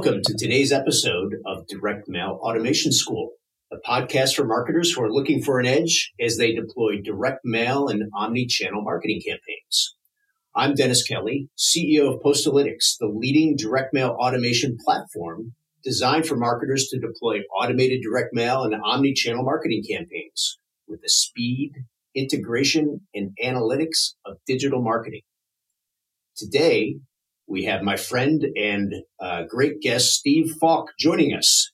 Welcome to today's episode of Direct Mail Automation School, a podcast for marketers who are looking for an edge as they deploy direct mail and omni-channel marketing campaigns. I'm Dennis Kelly, CEO of Postalytics, the leading direct mail automation platform designed for marketers to deploy automated direct mail and omni-channel marketing campaigns with the speed, integration, and analytics of digital marketing. Today, we have my friend and uh, great guest, Steve Falk, joining us.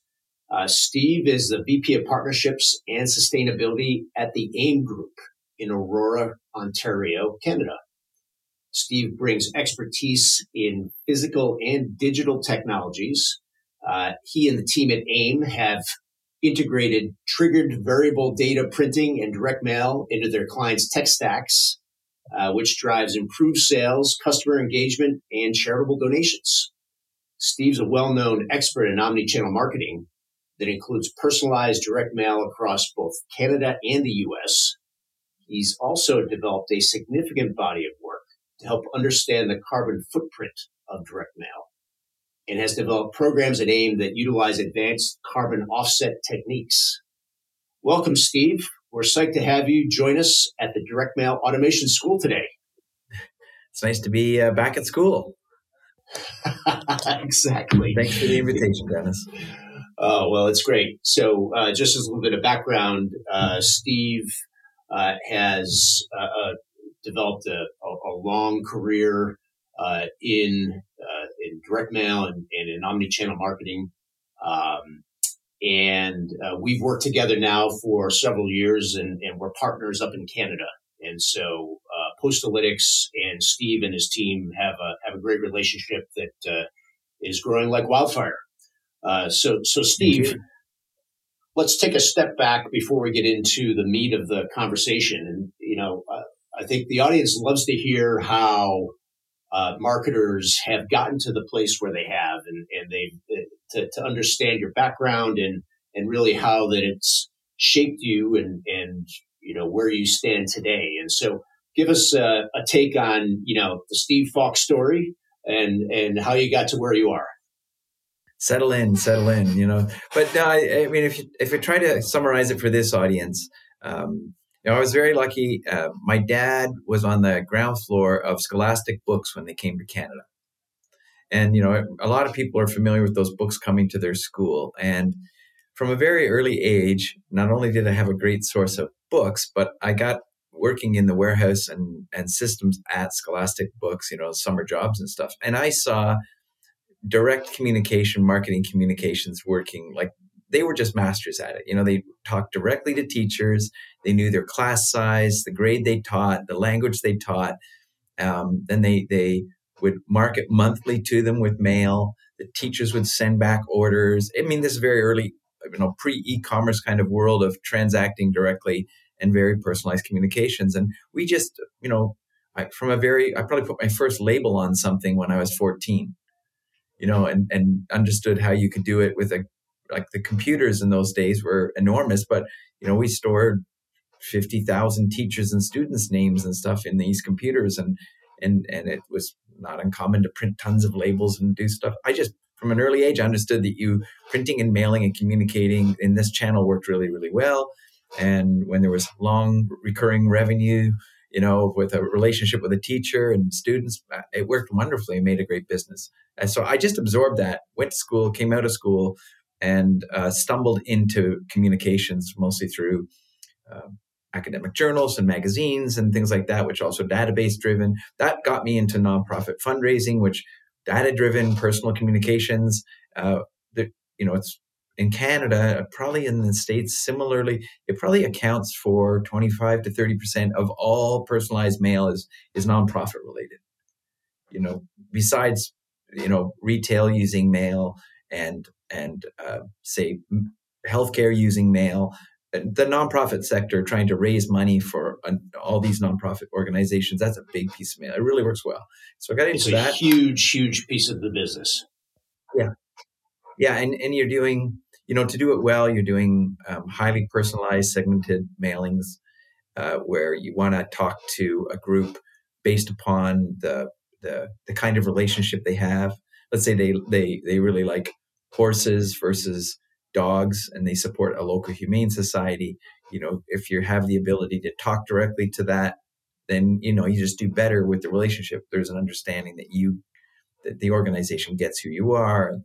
Uh, Steve is the VP of Partnerships and Sustainability at the AIIM Group in Aurora, Ontario, Canada. Steve brings expertise in physical and digital technologies. Uh, he and the team at AIIM have integrated triggered variable data printing and direct mail into their clients' tech stacks uh, which drives improved sales, customer engagement, and charitable donations. Steve's a well-known expert in omni-channel marketing that includes personalized direct mail across both Canada and the US. He's also developed a significant body of work to help understand the carbon footprint of direct mail and has developed programs at AIIM that utilize advanced carbon offset techniques. Welcome, Steve. We're psyched to have you join us at the Direct Mail Automation School today. It's nice to be uh, back at school. exactly. Thanks for the invitation, Dennis. Oh, well, it's great. So, uh, just as a little bit of background, uh, Steve uh, has uh, uh, developed a, a, long career in in direct mail and, and in omni-channel marketing. Um, and uh, we've worked together now for several years and, and we're partners up in Canada. And so uh, Postalytics and Steve and his team have a, have a great relationship that uh, is growing like wildfire. Uh, so, so Steve, let's take a step back before we get into the meat of the conversation. And, you know, uh, I think the audience loves to hear how uh, marketers have gotten to the place where they have, and, and they to, to understand your background and and really how that it's shaped you and and you know where you stand today. And so, give us a, a take on you know the Steve Falk story and and how you got to where you are settle in, settle in, you know. But no, I, I, mean, if you if you try to summarize it for this audience, um, know, I was very lucky. Uh, my dad was on the ground floor of Scholastic Books when they came to Canada. And, you know, a lot of people are familiar with those books coming to their school. And from a very early age, not only did I have a great source of books, but I got working in the warehouse and, and systems at Scholastic Books, you know, summer jobs and stuff. And I saw direct communication, marketing communications working like they were just masters at it. You know, they talked directly to teachers. They knew their class size, the grade they taught, the language they taught. Um, then they they would market monthly to them with mail. The teachers would send back orders. I mean, this is very early, you know, pre e-commerce kind of world of transacting directly and very personalized communications. And we just, you know, I, from a very, I probably put my first label on something when I was 14, you know, and, and understood how you could do it with a like the computers in those days were enormous, but you know, we stored 50,000 teachers and students names and stuff in these computers and and and it was not uncommon to print tons of labels and do stuff. I just from an early age I understood that you printing and mailing and communicating in this channel worked really really well and when there was long recurring revenue you know with a relationship with a teacher and students uh, it worked wonderfully and made a great business and so i just absorbed that went to school came out of school and uh, stumbled into communications mostly through uh, academic journals and magazines and things like that, which also database driven. That got me into nonprofit fundraising, which data driven personal communications. Uh, the, you know, it's in Canada, probably in the States, similarly, it probably accounts for 25 to 30% of all personalized mail is, is nonprofit related. You know, besides, you know, retail using mail and and uh, say healthcare using mail, uh, the nonprofit sector trying to raise money for uh, all these nonprofit organizations. That's a big piece of mail. It really works well. So I got into it's a that. Huge, huge piece of the business. Yeah, yeah, and and you're doing you know to do it well. You're doing um, highly personalized, segmented mailings uh, where you want to talk to a group based upon the the the kind of relationship they have let's say they they they really like horses versus dogs and they support a local humane society you know if you have the ability to talk directly to that then you know you just do better with the relationship. There's an understanding that you that the organization gets who you are. And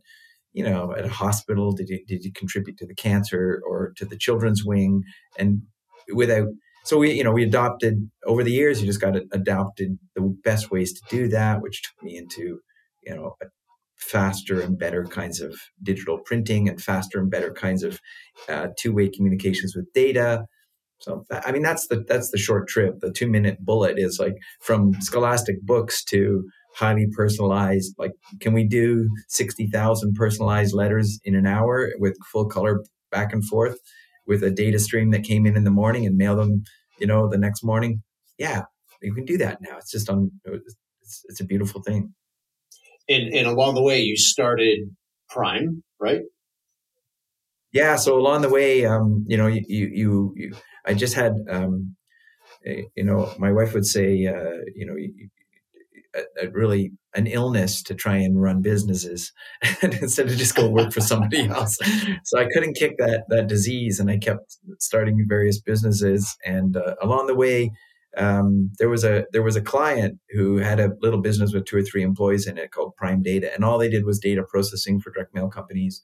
you know at a hospital did you did you contribute to the cancer or to the children's wing? And without so we you know we adopted over the years you just got adopted the best ways to do that which took me into you know faster and better kinds of digital printing and faster and better kinds of uh, two-way communications with data so i mean that's the that's the short trip the two minute bullet is like from scholastic books to highly personalized like can we do 60,000 personalized letters in an hour with full color back and forth with a data stream that came in in the morning and mail them, you know, the next morning. Yeah, you can do that now. It's just on. It's, it's a beautiful thing. And and along the way, you started Prime, right? Yeah. So along the way, um, you know, you you, you I just had, um, you know, my wife would say, uh, you know, a, a really an illness to try and run businesses instead of just go work for somebody else. So I couldn't kick that that disease, and I kept starting various businesses. And uh, along the way, um, there was a there was a client who had a little business with two or three employees in it called Prime Data, and all they did was data processing for direct mail companies.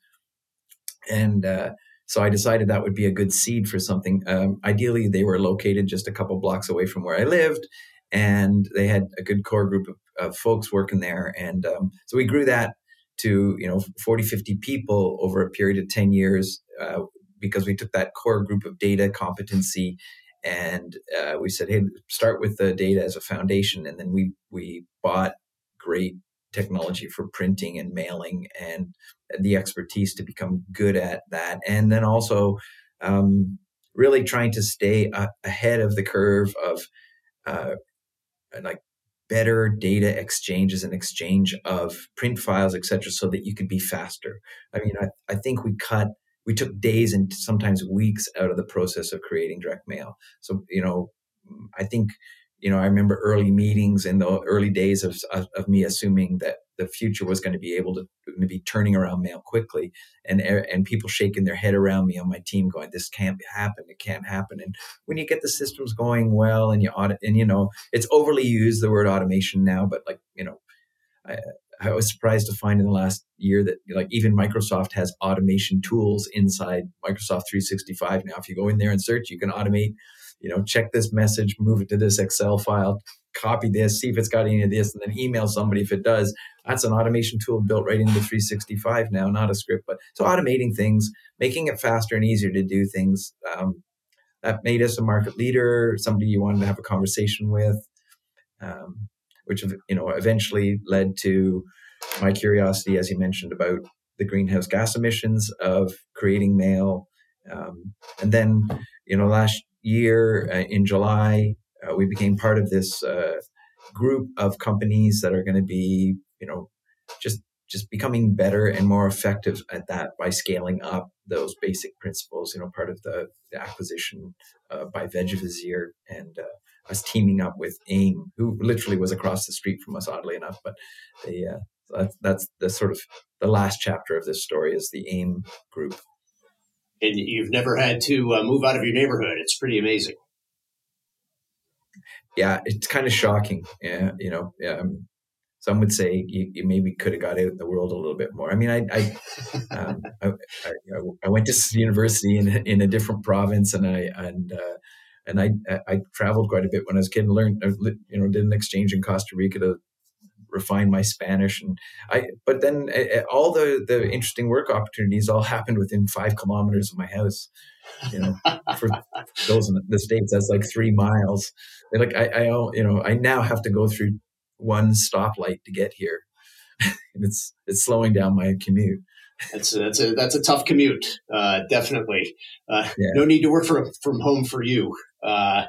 And uh, so I decided that would be a good seed for something. Um, ideally, they were located just a couple blocks away from where I lived, and they had a good core group of, of folks working there. And um, so we grew that to, you know, 40, 50 people over a period of 10 years uh, because we took that core group of data competency and uh, we said, hey, start with the data as a foundation. And then we, we bought great technology for printing and mailing and the expertise to become good at that. And then also um, really trying to stay ahead of the curve of uh, like better data exchanges and exchange of print files, etc., so that you could be faster. I mean, I, I think we cut we took days and sometimes weeks out of the process of creating direct mail. So, you know, I think you know, I remember early meetings in the early days of, of, of, me assuming that the future was going to be able to, to be turning around mail quickly and, and people shaking their head around me on my team going, this can't happen. It can't happen. And when you get the systems going well and you audit and, you know, it's overly used the word automation now, but like, you know, I, I was surprised to find in the last year that like even Microsoft has automation tools inside Microsoft 365 now. If you go in there and search, you can automate you know, check this message, move it to this Excel file, copy this, see if it's got any of this, and then email somebody if it does. That's an automation tool built right into 365 now, not a script. But so automating things, making it faster and easier to do things. Um, that made us a market leader, somebody you wanted to have a conversation with, um, which you know eventually led to my curiosity, as you mentioned, about the greenhouse gas emissions of creating mail. Um, and then, you know, last year uh, in July, uh, we became part of this uh, group of companies that are going to be, you know, just just becoming better and more effective at that by scaling up those basic principles. You know, part of the, the acquisition uh, by Vegevisier and us teaming up with AIIM, who literally was across the street from us, oddly enough. But they, uh, that's, that's the sort of the last chapter of this story is the AIIM group and you've never had to uh, move out of your neighborhood. It's pretty amazing. Yeah, it's kind of shocking. Yeah, you know, um, some would say you, you, maybe could have got out in the world a little bit more. I mean, I I, um, I, I, I, went to university in in a different province, and I and uh, and I I traveled quite a bit when I was a kid and learned uh, you know did an exchange in Costa Rica to refine my Spanish. And I, but then uh, all the the interesting work opportunities all happened within five kilometers of my house. You know, for those in the states, that's like three miles. Like I, I, you know, I now have to go through one stoplight to get here, and it's it's slowing down my commute. That's a, that's a that's a tough commute, uh, definitely. Uh, yeah. No need to work from from home for you. Uh,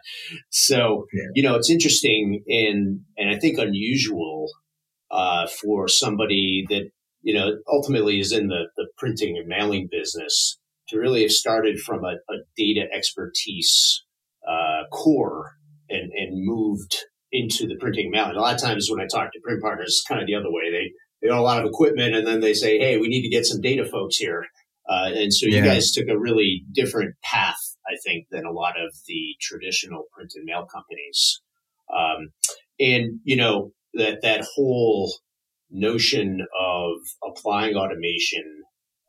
so yeah. you know it's interesting and and I think unusual uh, for somebody that you know ultimately is in the, the printing and mailing business to really have started from a, a data expertise uh, core and, and moved into the printing and mailing. A lot of times when I talk to print partners, it's kind of the other way. They own a lot of equipment, and then they say, "Hey, we need to get some data folks here." Uh, and so you guys took a really different path, I think, than a lot of the traditional print and mail companies. Um, and you know that that whole notion of applying automation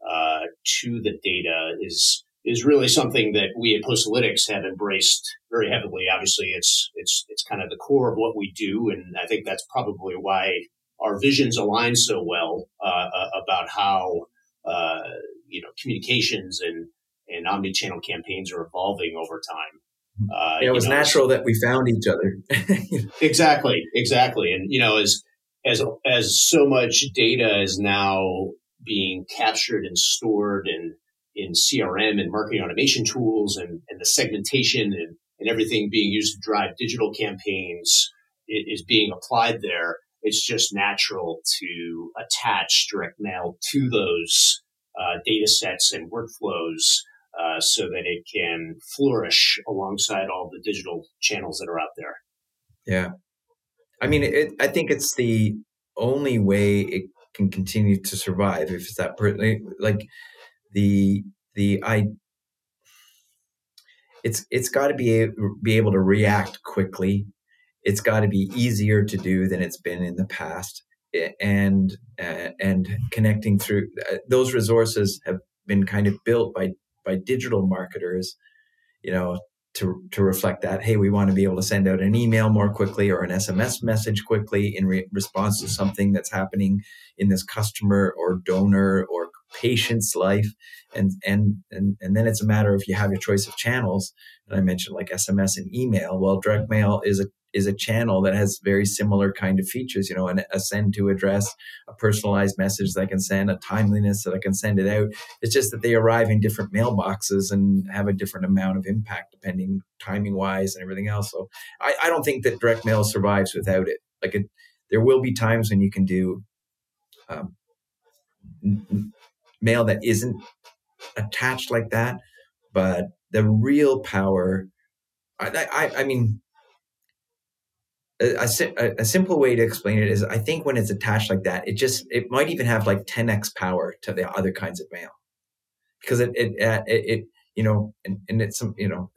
uh, to the data is is really something that we at Postalytics have embraced very heavily. Obviously, it's it's it's kind of the core of what we do, and I think that's probably why our visions align so well uh, uh about how uh, you know communications and and omni-channel campaigns are evolving over time. Uh, it was know, natural that we found each other. exactly, exactly, and you know as as as so much data is now being captured and stored and in CRM and marketing automation tools and, and the segmentation and, and everything being used to drive digital campaigns is being applied there. It's just natural to attach direct mail to those uh, data sets and workflows uh, so that it can flourish alongside all the digital channels that are out there. Yeah. I mean, it, I think it's the only way it can continue to survive if it's that per- like the the I it's it's got to be be able to react quickly. It's got to be easier to do than it's been in the past, and uh, and connecting through uh, those resources have been kind of built by by digital marketers, you know, to to reflect that. Hey, we want to be able to send out an email more quickly or an SMS message quickly in re- response to something that's happening in this customer or donor or patient's life and and and and then it's a matter of you have your choice of channels. And i mentioned like sms and email. Well direct mail is a is a channel that has very similar kind of features you know an, a send to address a personalized message that i can send a timeliness that i can send it out. It's just that they arrive in different mailboxes and have a different amount of impact depending timing wise and everything else. So i, I don't think that direct mail survives without it. Like it, there will be times when you can do um, mail that isn't attached like that. But the real power, I, I, I mean, a, a, a, simple way to explain it is I think when it's attached like that, it just, it might even have like 10x power to the other kinds of mail because it, it, uh, it, it, you know, and, and it's some, you know,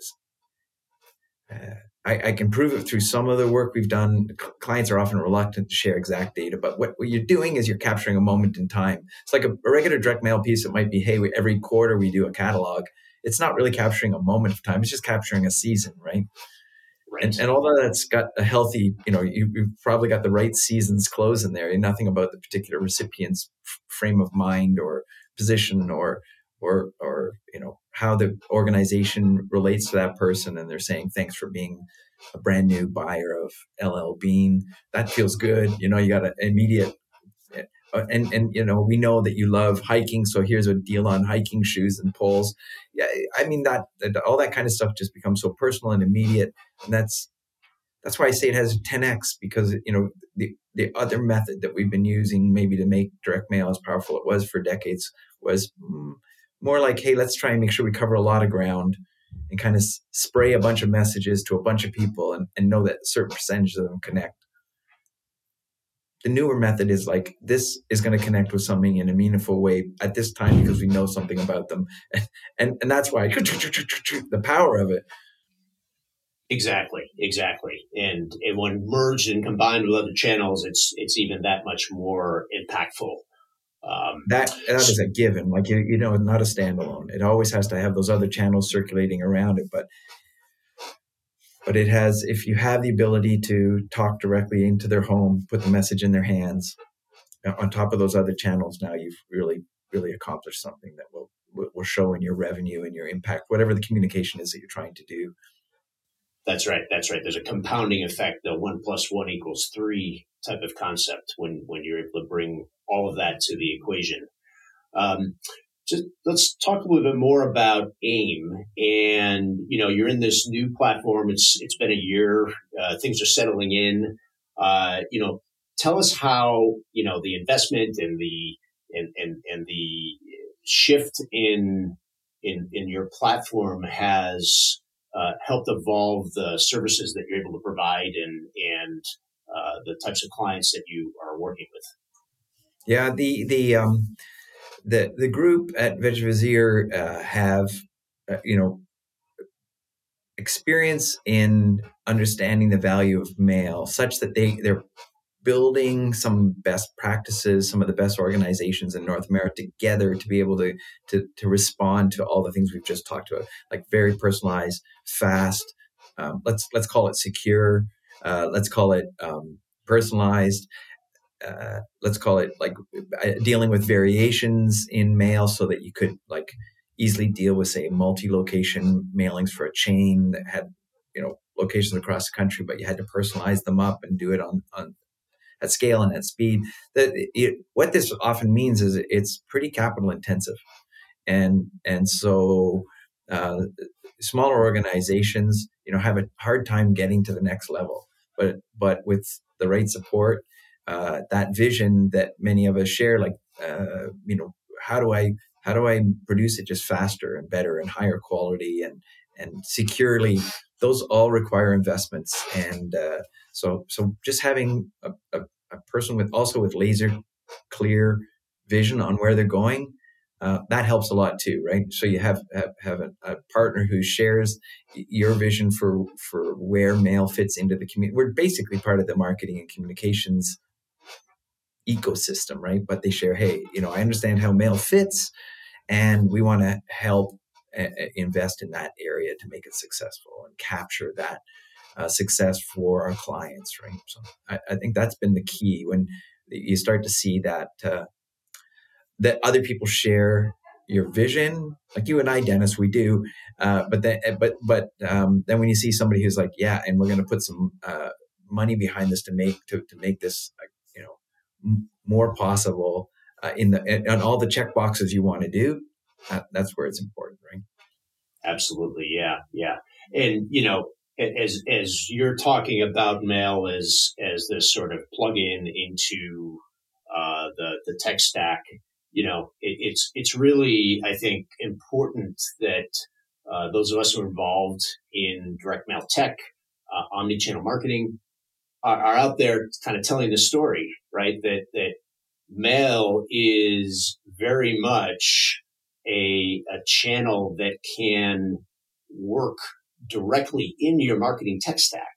uh, I, I, can prove it through some of the work we've done. Clients are often reluctant to share exact data, but what, what you're doing is you're capturing a moment in time. It's like a, a regular direct mail piece. It might be, hey, we, every quarter we do a catalog. It's not really capturing a moment of time. It's just capturing a season, right? Right. And, and although that's got a healthy, you know, you, have probably got the right season's clothes in there. And nothing about the particular recipient's frame of mind or position or or or you know how the organization relates to that person and they're saying thanks for being a brand new buyer of LL Bean. That feels good. You know you got an immediate uh, and and you know we know that you love hiking so here's a deal on hiking shoes and poles. Yeah i mean that, that all that kind of stuff just becomes so personal and immediate and that's that's why i say it has 10x because you know the the other method that we've been using maybe to make direct mail as powerful it was for decades was mm, more like, hey, let's try and make sure we cover a lot of ground and kind of spray a bunch of messages to a bunch of people and, and know that a certain percentage of them connect. The newer method is like, this is going to connect with something in a meaningful way at this time because we know something about them. And, and that's why the power of it. Exactly, exactly. And, and when merged and combined with other channels, it's, it's even that much more impactful. Um, that that is a given. Like you, you know, not a standalone. It always has to have those other channels circulating around it. But but it has. If you have the ability to talk directly into their home, put the message in their hands, uh, on top of those other channels, now you've really really accomplished something that will will show in your revenue and your impact, whatever the communication is that you're trying to do. That's right. That's right. There's a compounding effect. The one plus one equals three type of concept when when you're able to bring all of that to the equation. Um, just let's talk a little bit more about AIIM. And you know, you're in this new platform. It's it's been a year. Uh, things are settling in. Uh, you know, tell us how you know the investment and the and and, and the shift in in in your platform has uh, helped evolve the services that you're able to provide and and uh, the types of clients that you are working with. Yeah, the the um, the the group at VegVizier uh, have uh, you know experience in understanding the value of mail, such that they they're building some best practices, some of the best organizations in North America together to be able to to, to respond to all the things we've just talked about, like very personalized, fast. Um, let's let's call it secure. Uh, let's call it um, personalized. Uh, let's call it like uh, dealing with variations in mail so that you could like easily deal with say multi-location mailings for a chain that had you know locations across the country but you had to personalize them up and do it on, on at scale and at speed that it, what this often means is it's pretty capital intensive. And and so uh, smaller organizations you know have a hard time getting to the next level. But but with the right support uh, that vision that many of us share like uh, you know how do i how do i produce it just faster and better and higher quality and and securely? Those all require investments. And uh, so so just having a, a, a, person with also with laser clear vision on where they're going uh, that helps a lot too right so you have have, have a, a, partner who shares your vision for for where mail fits into the community we're basically part of the marketing and communications ecosystem, right? But they share, hey, you know, I understand how mail fits, and we want to help uh, invest in that area to make it successful and capture that uh, success for our clients, right? So I, I, think that's been the key when you start to see that uh, that other people share your vision, like you and I, Dennis, we do. Uh, but then, but but um, then when you see somebody who's like, yeah, and we're going to put some uh, money behind this to make to, to make this you know more possible uh, in the on all the check boxes you want to do. that's where it's important, right? Absolutely, yeah, yeah, and you know, as as you're talking about mail as as this sort of plug-in into uh, the the tech stack, you know, it, it's it's really I think important that uh, those of us who are involved in direct mail tech, uh, omni-channel marketing, are, are out there kind of telling the story, right? That that mail is very much a a channel that can work directly in your marketing tech stack.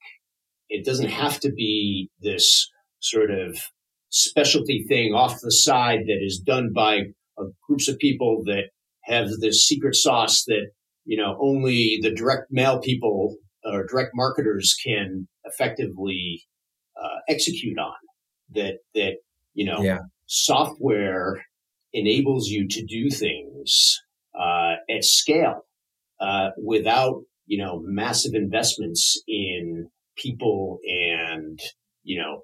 It doesn't have to be this sort of specialty thing off the side that is done by uh, groups of people that have this secret sauce that you know only the direct mail people or direct marketers can effectively uh, execute on that that you know yeah. software enables you to do things uh, at scale uh, without you know massive investments in people and you know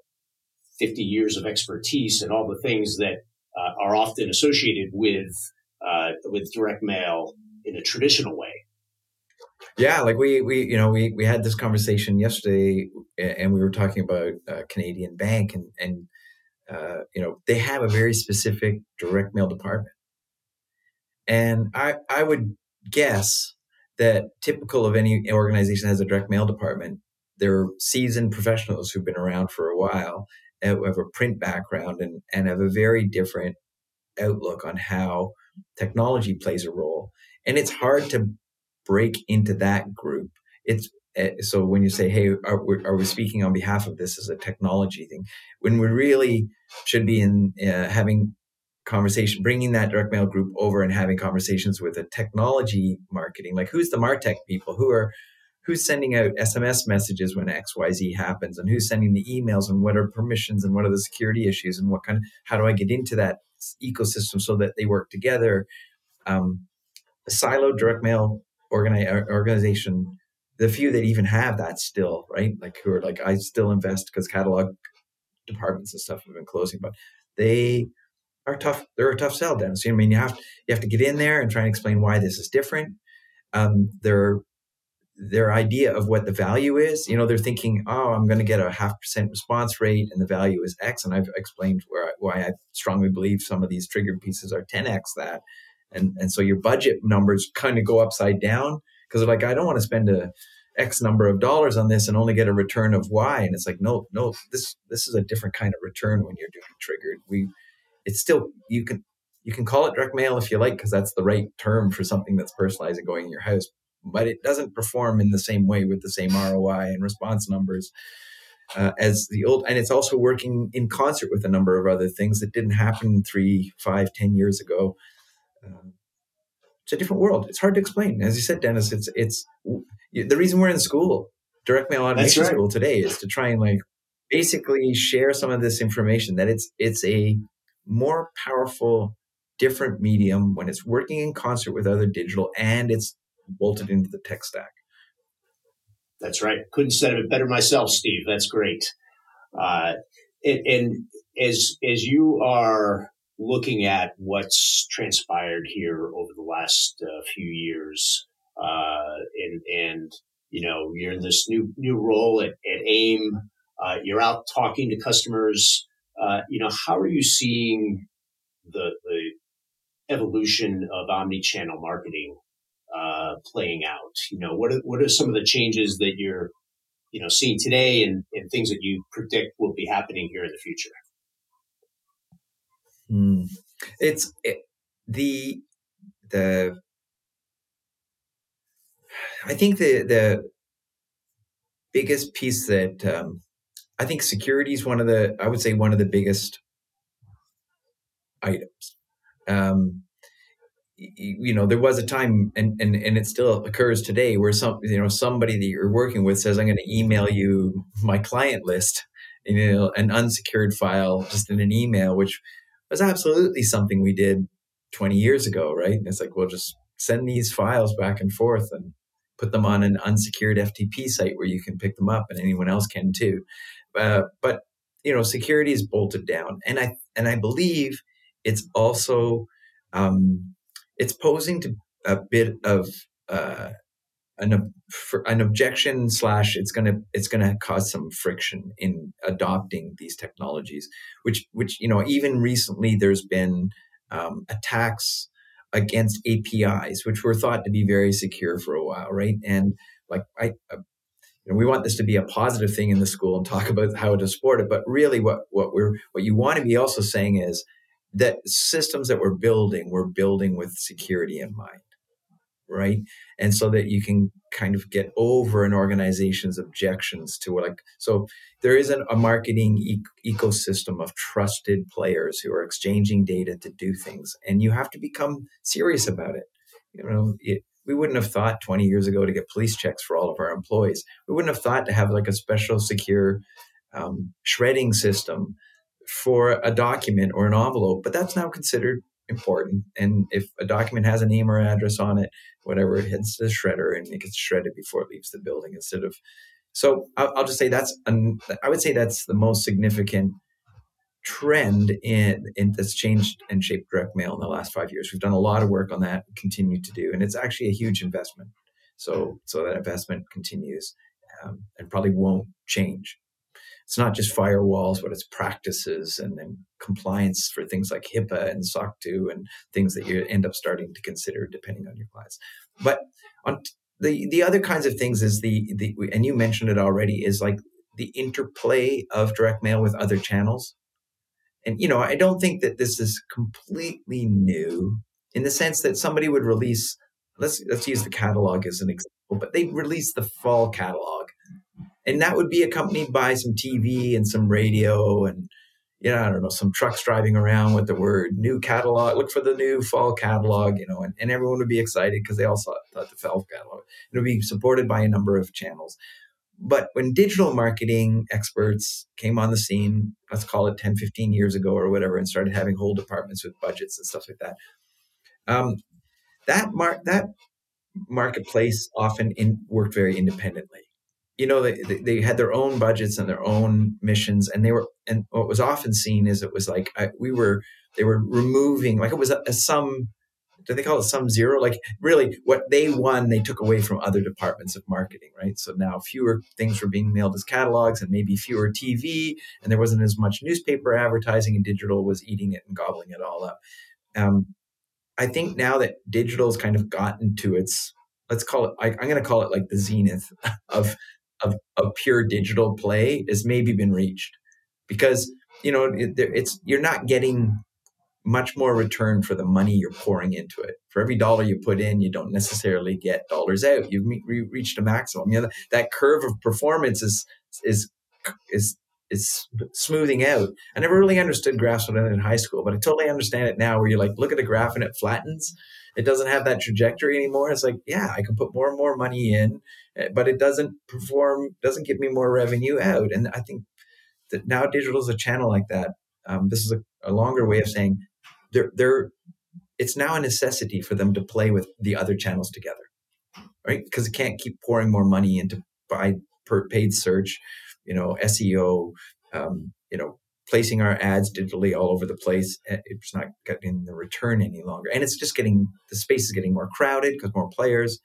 50 years of expertise and all the things that uh, are often associated with uh, with direct mail in a traditional way. Yeah, like we we you know we we had this conversation yesterday, and we were talking about uh, Canadian Bank, and and uh, you know they have a very specific direct mail department, and I I would guess that typical of any organization that has a direct mail department. They're seasoned professionals who've been around for a while, who have a print background, and and have a very different outlook on how technology plays a role. And it's hard to break into that group. It's eh, so when you say, "Hey, are we, are we speaking on behalf of this as a technology thing?" When we really should be in uh, having conversation, bringing that direct mail group over and having conversations with a technology marketing, like who's the Martech people, who are who's sending out SMS messages when XYZ happens, and who's sending the emails, and what are permissions, and what are the security issues, and what kind of how do I get into that ecosystem so that they work together. Um, silo direct mail organi- organization, the few that even have that still, right? Like who are like, I still invest because catalog departments and stuff have been closing, but they are tough. They're a tough sell, Dennis. I mean, you have you have to get in there and try and explain why this is different. Um, their their idea of what the value is, you know, they're thinking, oh, I'm going to get a half percent response rate, and the value is X. And I've explained where why I strongly believe some of these triggered pieces are 10x that and and so your budget numbers kind of go upside down because like I don't want to spend a X number of dollars on this and only get a return of Y. And it's like, no, no, this this is a different kind of return when you're doing triggered. We it's still you can you can call it direct mail if you like because that's the right term for something that's personalized and going in your house but it doesn't perform in the same way with the same roi and response numbers uh, as the old and it's also working in concert with a number of other things that didn't happen three five ten years ago. Uh, it's a different world. It's hard to explain. As you said dennis it's it's the reason we're in school direct mail automation right. school today is to try and like basically share some of this information that it's it's a more powerful different medium when it's working in concert with other digital and it's bolted into the tech stack. That's right. Couldn't said it better myself steve. That's great. Uh, and, and as as you are looking at what's transpired here over the last uh, few years uh, and and you know you're in this new new role at, at AIIM uh, you're out talking to customers. Uh, you know, how are you seeing the, the evolution of omni-channel marketing uh, playing out? You know, what are, what are some of the changes that you're, you know, seeing today and, and things that you predict will be happening here in the future? Mm. It's it, the the I think the the biggest piece that um, I think security is one of the, I would say, one of the biggest items. Um, you know, there was a time, and, and and it still occurs today, where some you know somebody that you're working with says, "I'm going to email you my client list," you know, an unsecured file just in an email, which was absolutely something we did 20 years ago, right? And it's like, well, just send these files back and forth and put them on an unsecured FTP site where you can pick them up, and anyone else can too. Uh, but you know, security is bolted down, and I and I believe it's also um, it's posing to a bit of uh, an an objection slash it's gonna it's gonna cause some friction in adopting these technologies, which which you know even recently there's been um, attacks against APIs, which were thought to be very secure for a while, right? And like I, you know, we want this to be a positive thing in the school and talk about how to support it. But really, what what we're what you want to be also saying is that systems that we're building, we're building with security in mind, right? And so that you can kind of get over an organization's objections to like so there is an, a marketing e- ecosystem of trusted players who are exchanging data to do things, and you have to become serious about it. You know, it, we wouldn't have thought 20 years ago to get police checks for all of our employees. We wouldn't have thought to have like a special secure um, shredding system for a document or an envelope, but that's now considered important. And if a document has a name or address on it, whatever, it hits the shredder and it gets shredded before it leaves the building instead of. So I'll, just say that's, an, I would say that's the most significant trend in, in that's changed and shaped direct mail in the last five years. We've done a lot of work on that, continue to do, and it's actually a huge investment. So so that investment continues um, and probably won't change. It's not just firewalls, but it's practices and then compliance for things like HIPAA and SOC 2 and things that you end up starting to consider depending on your clients. But on the the other kinds of things is the the and you mentioned it already is like the interplay of direct mail with other channels and you know i don't think that this is completely new in the sense that somebody would release let's let's use the catalog as an example but they release the fall catalog. And that would be accompanied by some tv and some radio and you know i don't know some trucks driving around with the word new catalog look for the new fall catalog you know and, and everyone would be excited because they all saw the fall catalog. It would be supported by a number of channels but when digital marketing experts came on the scene, let's call it 10, 15 years ago or whatever, and started having whole departments with budgets and stuff like that, um, that mar- that marketplace often in- worked very independently. You know, they, they had their own budgets and their own missions, and they were. And what was often seen is it was like I, we were. They were removing, like it was a, a some do they call it sum zero? Like really what they won, they took away from other departments of marketing, right? So now fewer things were being mailed as catalogs and maybe fewer TV and there wasn't as much newspaper advertising and digital was eating it and gobbling it all up. Um, I think now that digital's kind of gotten to its, let's call it, I, I'm going to call it like the zenith of, of, of pure digital play has maybe been reached because, you know, it, it's, you're not getting much more return for the money you're pouring into it. For every dollar you put in, you don't necessarily get dollars out. You've re- reached a maximum. You know, that curve of performance is is is is smoothing out. I never really understood graphs when I was in high school, but I totally understand it now. Where you're like, look at a graph and it flattens. It doesn't have that trajectory anymore. It's like, yeah, I can put more and more money in, eh, but it doesn't perform, doesn't give me more revenue out. And I think that now digital is a channel like that. Um, this is a, a longer way of saying they're they're it's now a necessity for them to play with the other channels together, right? Because it can't keep pouring more money into buy per paid search, you know, SEO, um, you know, placing our ads digitally all over the place. Eh, it's not getting the return any longer, and it's just getting the space is getting more crowded because more players.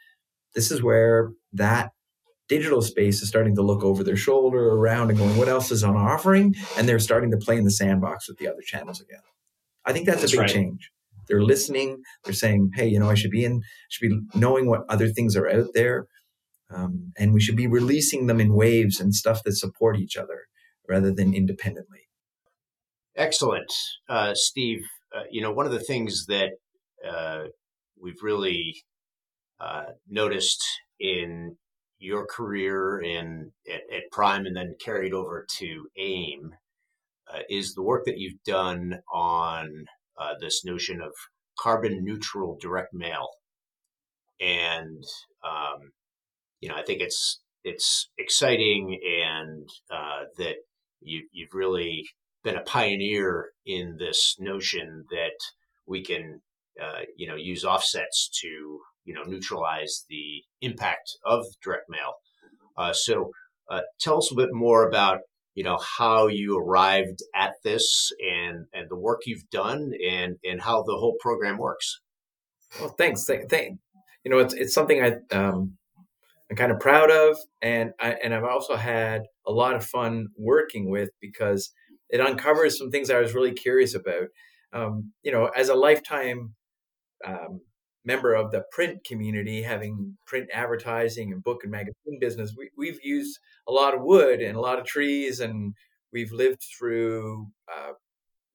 This is where that digital space is starting to look over their shoulder around and going, what else is on offering? And they're starting to play in the sandbox with the other channels again. I think that's, that's a big right. change. They're listening. They're saying, "Hey, you know, I should be in, should be knowing what other things are out there, um, and we should be releasing them in waves and stuff that support each other rather than independently." Excellent, uh, Steve. Uh, you know, one of the things that uh, we've really uh, noticed in your career in at, at, Prime and then carried over to AIIM uh, is the work that you've done on uh, this notion of carbon neutral direct mail, and um, you know I think it's it's exciting and uh, that you you've really been a pioneer in this notion that we can uh, you know use offsets to you know neutralize the impact of direct mail. Uh, so uh, tell us a bit more about you know how you arrived at this and and the work you've done and and how the whole program works. Well thanks. Thank, thank you know it's it's something i um i'm kind of proud of and i and i've also had a lot of fun working with because it uncovers some things i was really curious about. Um, you know as a lifetime um, member of the print community, having print advertising and book and magazine business, we, we've used a lot of wood and a lot of trees, and we've lived through uh,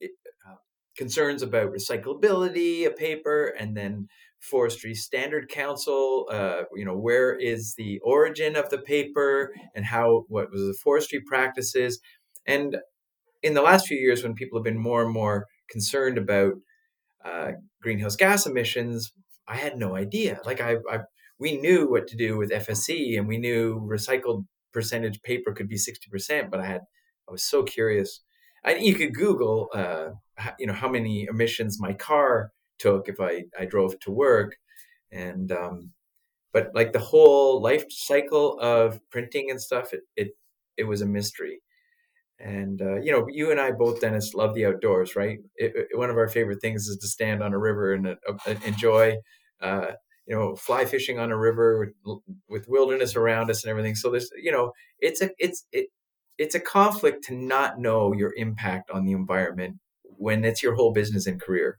it, uh, concerns about recyclability of paper, and then Forestry Standard Council. Uh, you know, where is the origin of the paper, and how what was the forestry practices, and in the last few years, when people have been more and more concerned about uh, greenhouse gas emissions, I had no idea. Like I, I, we knew what to do with FSC, and we knew recycled percentage paper could be sixty percent. But I had, I was so curious. I, you could Google, uh, you know, how many emissions my car took if I I drove to work, and um, but like the whole life cycle of printing and stuff, it it it was a mystery. And uh, you know, you and I both, Dennis, love the outdoors, right? It, it, one of our favorite things is to stand on a river and uh, uh, enjoy, uh, you know, fly fishing on a river with, with, wilderness around us and everything. So there's, you know, it's a it's it it's a conflict to not know your impact on the environment when it's your whole business and career.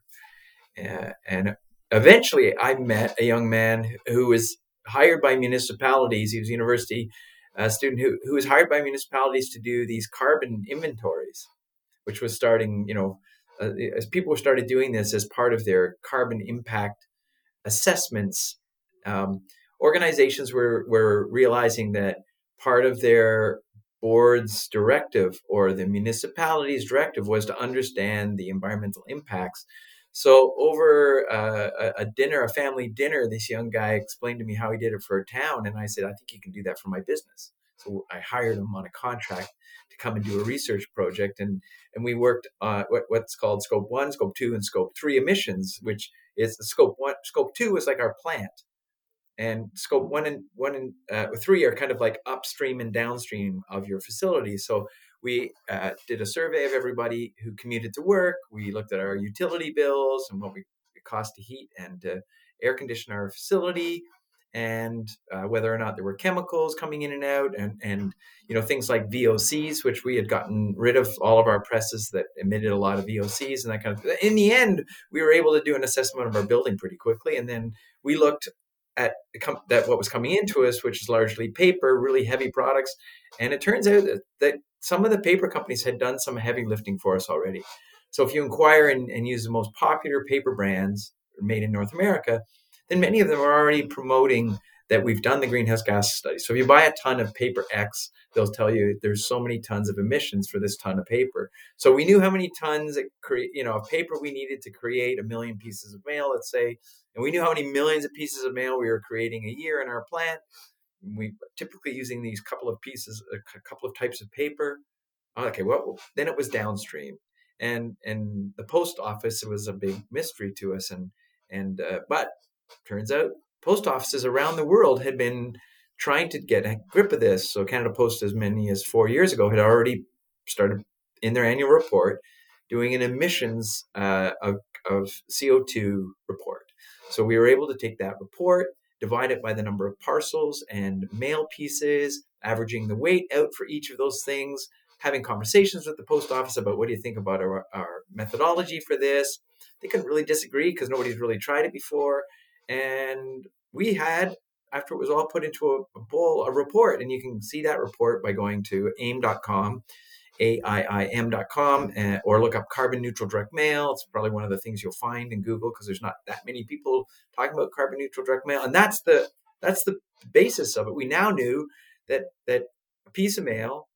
And eventually, I met a young man who was hired by municipalities. He was university a student who, who was hired by municipalities to do these carbon inventories, which was starting, you know, uh, as people started doing this as part of their carbon impact assessments, um, organizations were, were realizing that part of their board's directive or the municipality's directive was to understand the environmental impacts. So over uh, a dinner, a family dinner, this young guy explained to me how he did it for a town, and I said, I think you can do that for my business. So I hired him on a contract to come and do a research project, and and we worked on what, what's called scope one, scope two, and scope three emissions, which is scope one. Scope two is like our plant, and scope one and one and uh, three are kind of like upstream and downstream of your facility. So we uh, did a survey of everybody who commuted to work. We looked at our utility bills and what we it cost to heat and to air condition our facility, and uh, whether or not there were chemicals coming in and out, and and you know things like VOCs, which we had gotten rid of all of our presses that emitted a lot of VOCs and that kind of. Thing. In the end, we were able to do an assessment of our building pretty quickly, and then we looked at that what was coming into us, which is largely paper, really heavy products, and it turns out that, that some of the paper companies had done some heavy lifting for us already. So if you inquire and, and use the most popular paper brands made in North America, then many of them are already promoting that we've done the greenhouse gas study. So if you buy a ton of paper X, they'll tell you there's so many tons of emissions for this ton of paper. So we knew how many tons cre- you know of paper we needed to create a million pieces of mail, let's say, and we knew how many millions of pieces of mail we were creating a year in our plant. We typically using these couple of pieces, a couple of types of paper. Okay, well then it was downstream, and and the post office was a big mystery to us, and and uh, but turns out post offices around the world had been trying to get a grip of this. So Canada Post, as many as four years ago, had already started in their annual report doing an emissions uh, of, of CO2 report. So we were able to take that report, divide it by the number of parcels and mail pieces, averaging the weight out for each of those things, having conversations with the post office about what do you think about our, our methodology for this. They couldn't really disagree because nobody's really tried it before. And we had, after it was all put into a, a bowl, a report. And you can see that report by going to aiim.com, A-I-I-M.com, and, eh, or look up carbon neutral direct mail. It's probably one of the things you'll find in Google because there's not that many people talking about carbon neutral direct mail. And that's the that's the basis of it. We now knew that that a piece of mail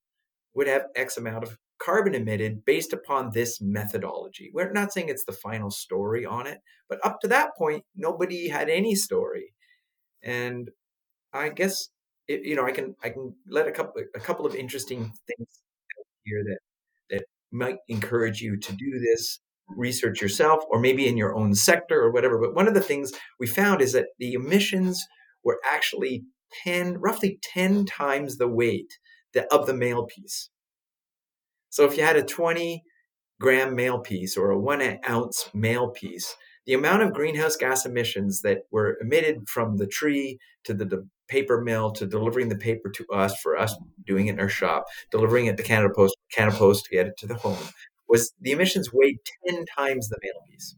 would have X amount of carbon emitted based upon this methodology. We're not saying it's the final story on it, but up to that point, nobody had any story. And I guess it, you know I can I can let a couple a couple of interesting things here that that might encourage you to do this research yourself or maybe in your own sector or whatever. But one of the things we found is that the emissions were actually 10 roughly 10 times the weight of the mail piece. So if you had a 20 gram mail piece or a one ounce mail piece, the amount of greenhouse gas emissions that were emitted from the tree to the, the paper mill to delivering the paper to us for us doing it in our shop, delivering it to Canada Post, Canada Post to get it to the home, was the emissions weighed 10 times the mail piece.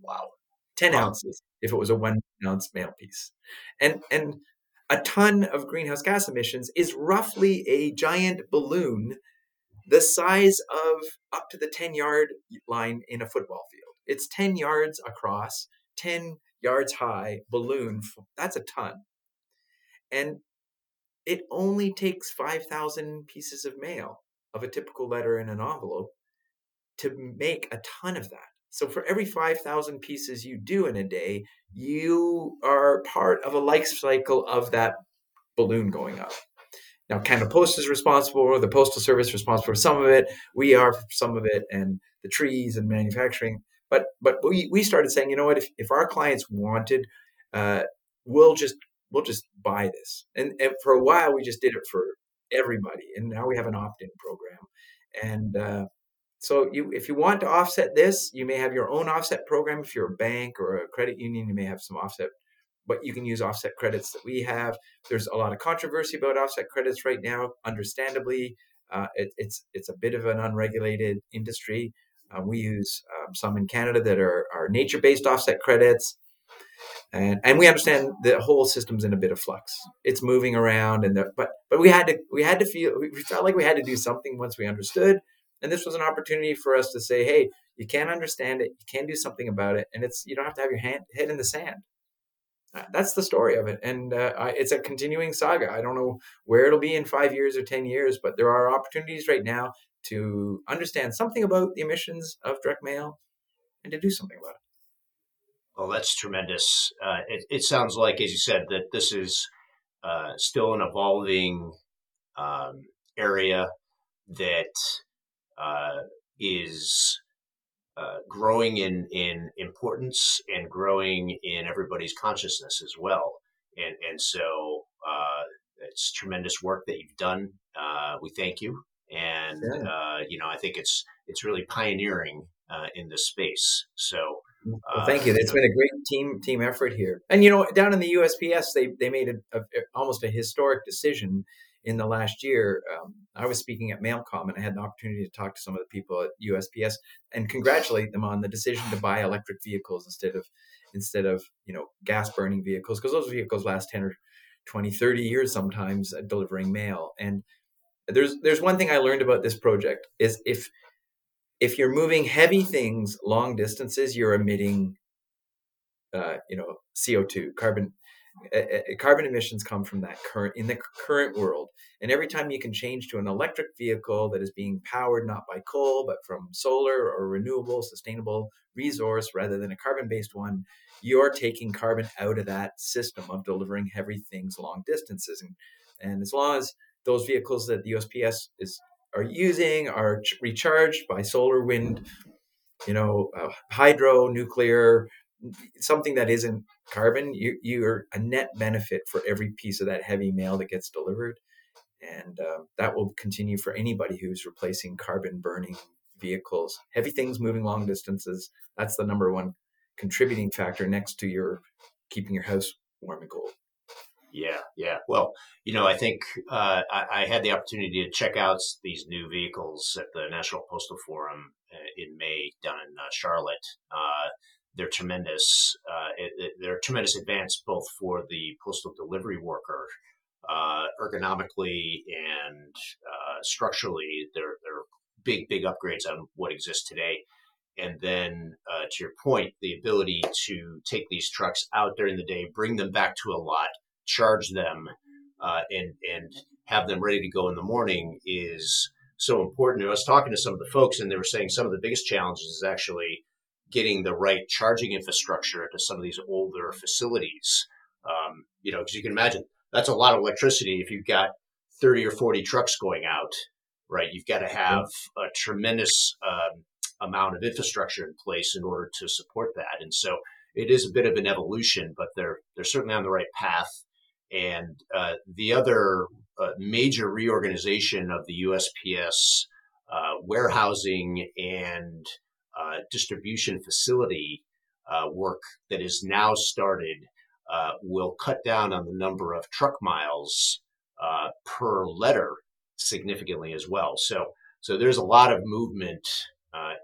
Wow. 10 wow. ounces if it was a one ounce mail piece. And, and a ton of greenhouse gas emissions is roughly a giant balloon the size of up to the 10 yard line in a football field. It's 10 yards across, 10 yards high balloon. That's a ton. And it only takes 5,000 pieces of mail of a typical letter in an envelope to make a ton of that. So for every 5,000 pieces you do in a day, you are part of a life cycle of that balloon going up. Now, Canada Post is responsible, the Postal Service responsible for some of it. We are for some of it, and the trees and manufacturing. But but we, we started saying, you know what? If, if our clients wanted, uh, we'll just we'll just buy this. And, and for a while, we just did it for everybody, and now we have an opt-in program. And uh, so, you if you want to offset this, you may have your own offset program. If you're a bank or a credit union, you may have some offset but you can use offset credits that we have. There's a lot of controversy about offset credits right now. Understandably, uh, it, it's it's a bit of an unregulated industry. Uh, we use um, some in Canada that are, are nature based offset credits, and and we understand the whole system's in a bit of flux. It's moving around, and the, but but we had to we had to feel we felt like we had to do something once we understood, and this was an opportunity for us to say, hey, you can't understand it, you can do something about it, and it's you don't have to have your hand, head in the sand. That's the story of it. And uh, I, it's a continuing saga. I don't know where it'll be in five years or ten years but there are opportunities right now to understand something about the emissions of direct mail and to do something about it well that's tremendous uh, it, it, sounds like as you said that this is uh, still an evolving um, area that uh, is uh, growing in in importance and growing in everybody's consciousness as well. And and so uh, it's tremendous work that you've done. Uh, we thank you, and yeah. Uh, you know I think it's it's really pioneering uh, in this space. So. Well, uh, thank you. It's been a great team team effort here, and you know, down in the USPS, they they made a, a almost a historic decision in the last year, um, I was speaking at Mailcom and I had the opportunity to talk to some of the people at USPS and congratulate them on the decision to buy electric vehicles instead of instead of you know gas burning vehicles because those vehicles last 10 or 20 30 years sometimes delivering mail and there's there's one thing i learned about this project is if if you're moving heavy things long distances, you're emitting, uh, you know, CO2, carbon. Uh, carbon emissions come from that current in the current world, and every time you can change to an electric vehicle that is being powered not by coal but from solar or renewable, sustainable resource rather than a carbon-based one, you're taking carbon out of that system of delivering heavy things long distances. And, and as long as those vehicles that the USPS is are using are ch- recharged by solar, wind, you know, uh, hydro, nuclear, something that isn't carbon, you, you're a net benefit for every piece of that heavy mail that gets delivered. And uh, that will continue for anybody who's replacing carbon burning vehicles. Heavy things moving long distances, that's the number one contributing factor next to your keeping your house warm and cold. Yeah, yeah. Well, you know, I think uh, I, I, had the opportunity to check out these new vehicles at the National Postal Forum uh, in May down in uh, Charlotte. Uh, they're tremendous. Uh, it, it, they're a tremendous advance both for the postal delivery worker, uh, ergonomically and structurally. They're they're big big upgrades on what exists today. And then, to your point, the ability to take these trucks out during the day, bring them back to a lot, charge them uh, and and have them ready to go in the morning is so important. I was talking to some of the folks, and they were saying some of the biggest challenges is actually getting the right charging infrastructure to some of these older facilities. Um, you know, because you can imagine that's a lot of electricity if you've got 30 or 40 trucks going out, right? You've got to have a tremendous um, amount of infrastructure in place in order to support that. And so it is a bit of an evolution, but they're they're certainly on the right path. And uh, the other uh, major reorganization of the USPS uh, warehousing and uh, distribution facility uh, work that is now started will cut down on the number of truck miles per letter significantly as well. So, so there's a lot of movement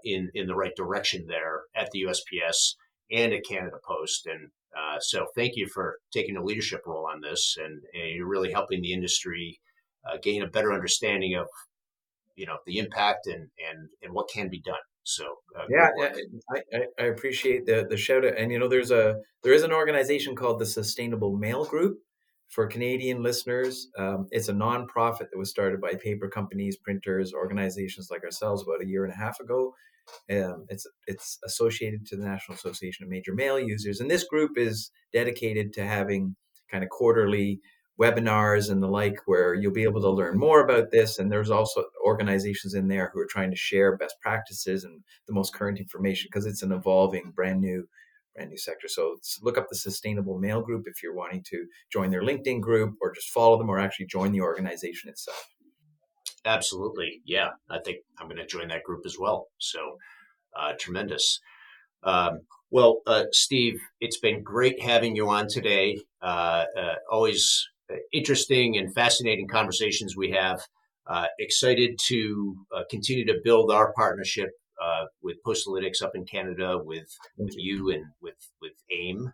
in in the right direction there at the USPS and at Canada Post, and uh, so thank you for taking a leadership role on this, and, and you're really helping the industry uh, gain a better understanding of you know the impact and and and what can be done. So uh, yeah, I, I appreciate the the shout out. And you know, there's a there is an organization called the Sustainable Mail Group for Canadian listeners. Um, it's a nonprofit that was started by paper companies, printers, organizations like ourselves about a year and a half ago. Um, it's it's associated to the National Association of Major Mail Users, and this group is dedicated to having kind of quarterly webinars and the like, where you'll be able to learn more about this. And there's also organizations in there who are trying to share best practices and the most current information because it's an evolving, brand new, brand new sector. So look up the Sustainable Mail Group if you're wanting to join their LinkedIn group, or just follow them, or actually join the organization itself. Absolutely. Yeah. I think I'm going to join that group as well. So uh, tremendous. Um, well, uh, Steve, it's been great having you on today. Uh, uh always uh, interesting and fascinating conversations we have. Uh, excited to continue to build our partnership Uh, with Postalytics up in Canada, with with you and with with AIIM.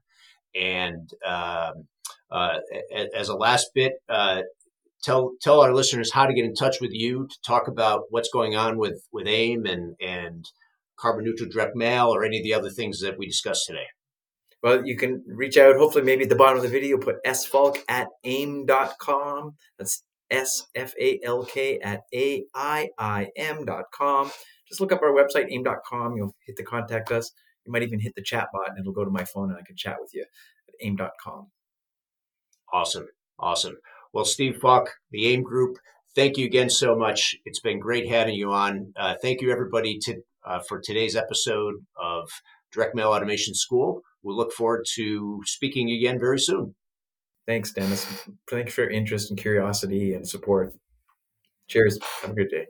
And um, uh, as a last bit, uh, tell tell our listeners how to get in touch with you to talk about what's going on with with AIIM and and carbon neutral direct mail or any of the other things that we discussed today. Well, you can reach out. Hopefully, maybe at the bottom of the video, put sfalk at aiim.com. That's S F A L K at A I I M.com. Just look up our website, aiim.com. You'll hit the contact us. You might even hit the chat bot and it'll go to my phone and I can chat with you at aiim.com. Awesome. Awesome. Well, Steve Falk, the AIIM Group, thank you again so much. It's been great having you on. Uh, thank you, everybody, to, uh, for today's episode of Direct Mail Automation School. We'll look forward to speaking again very soon. Thanks, Dennis. Thanks for your interest and curiosity and support. Cheers. Have a good day.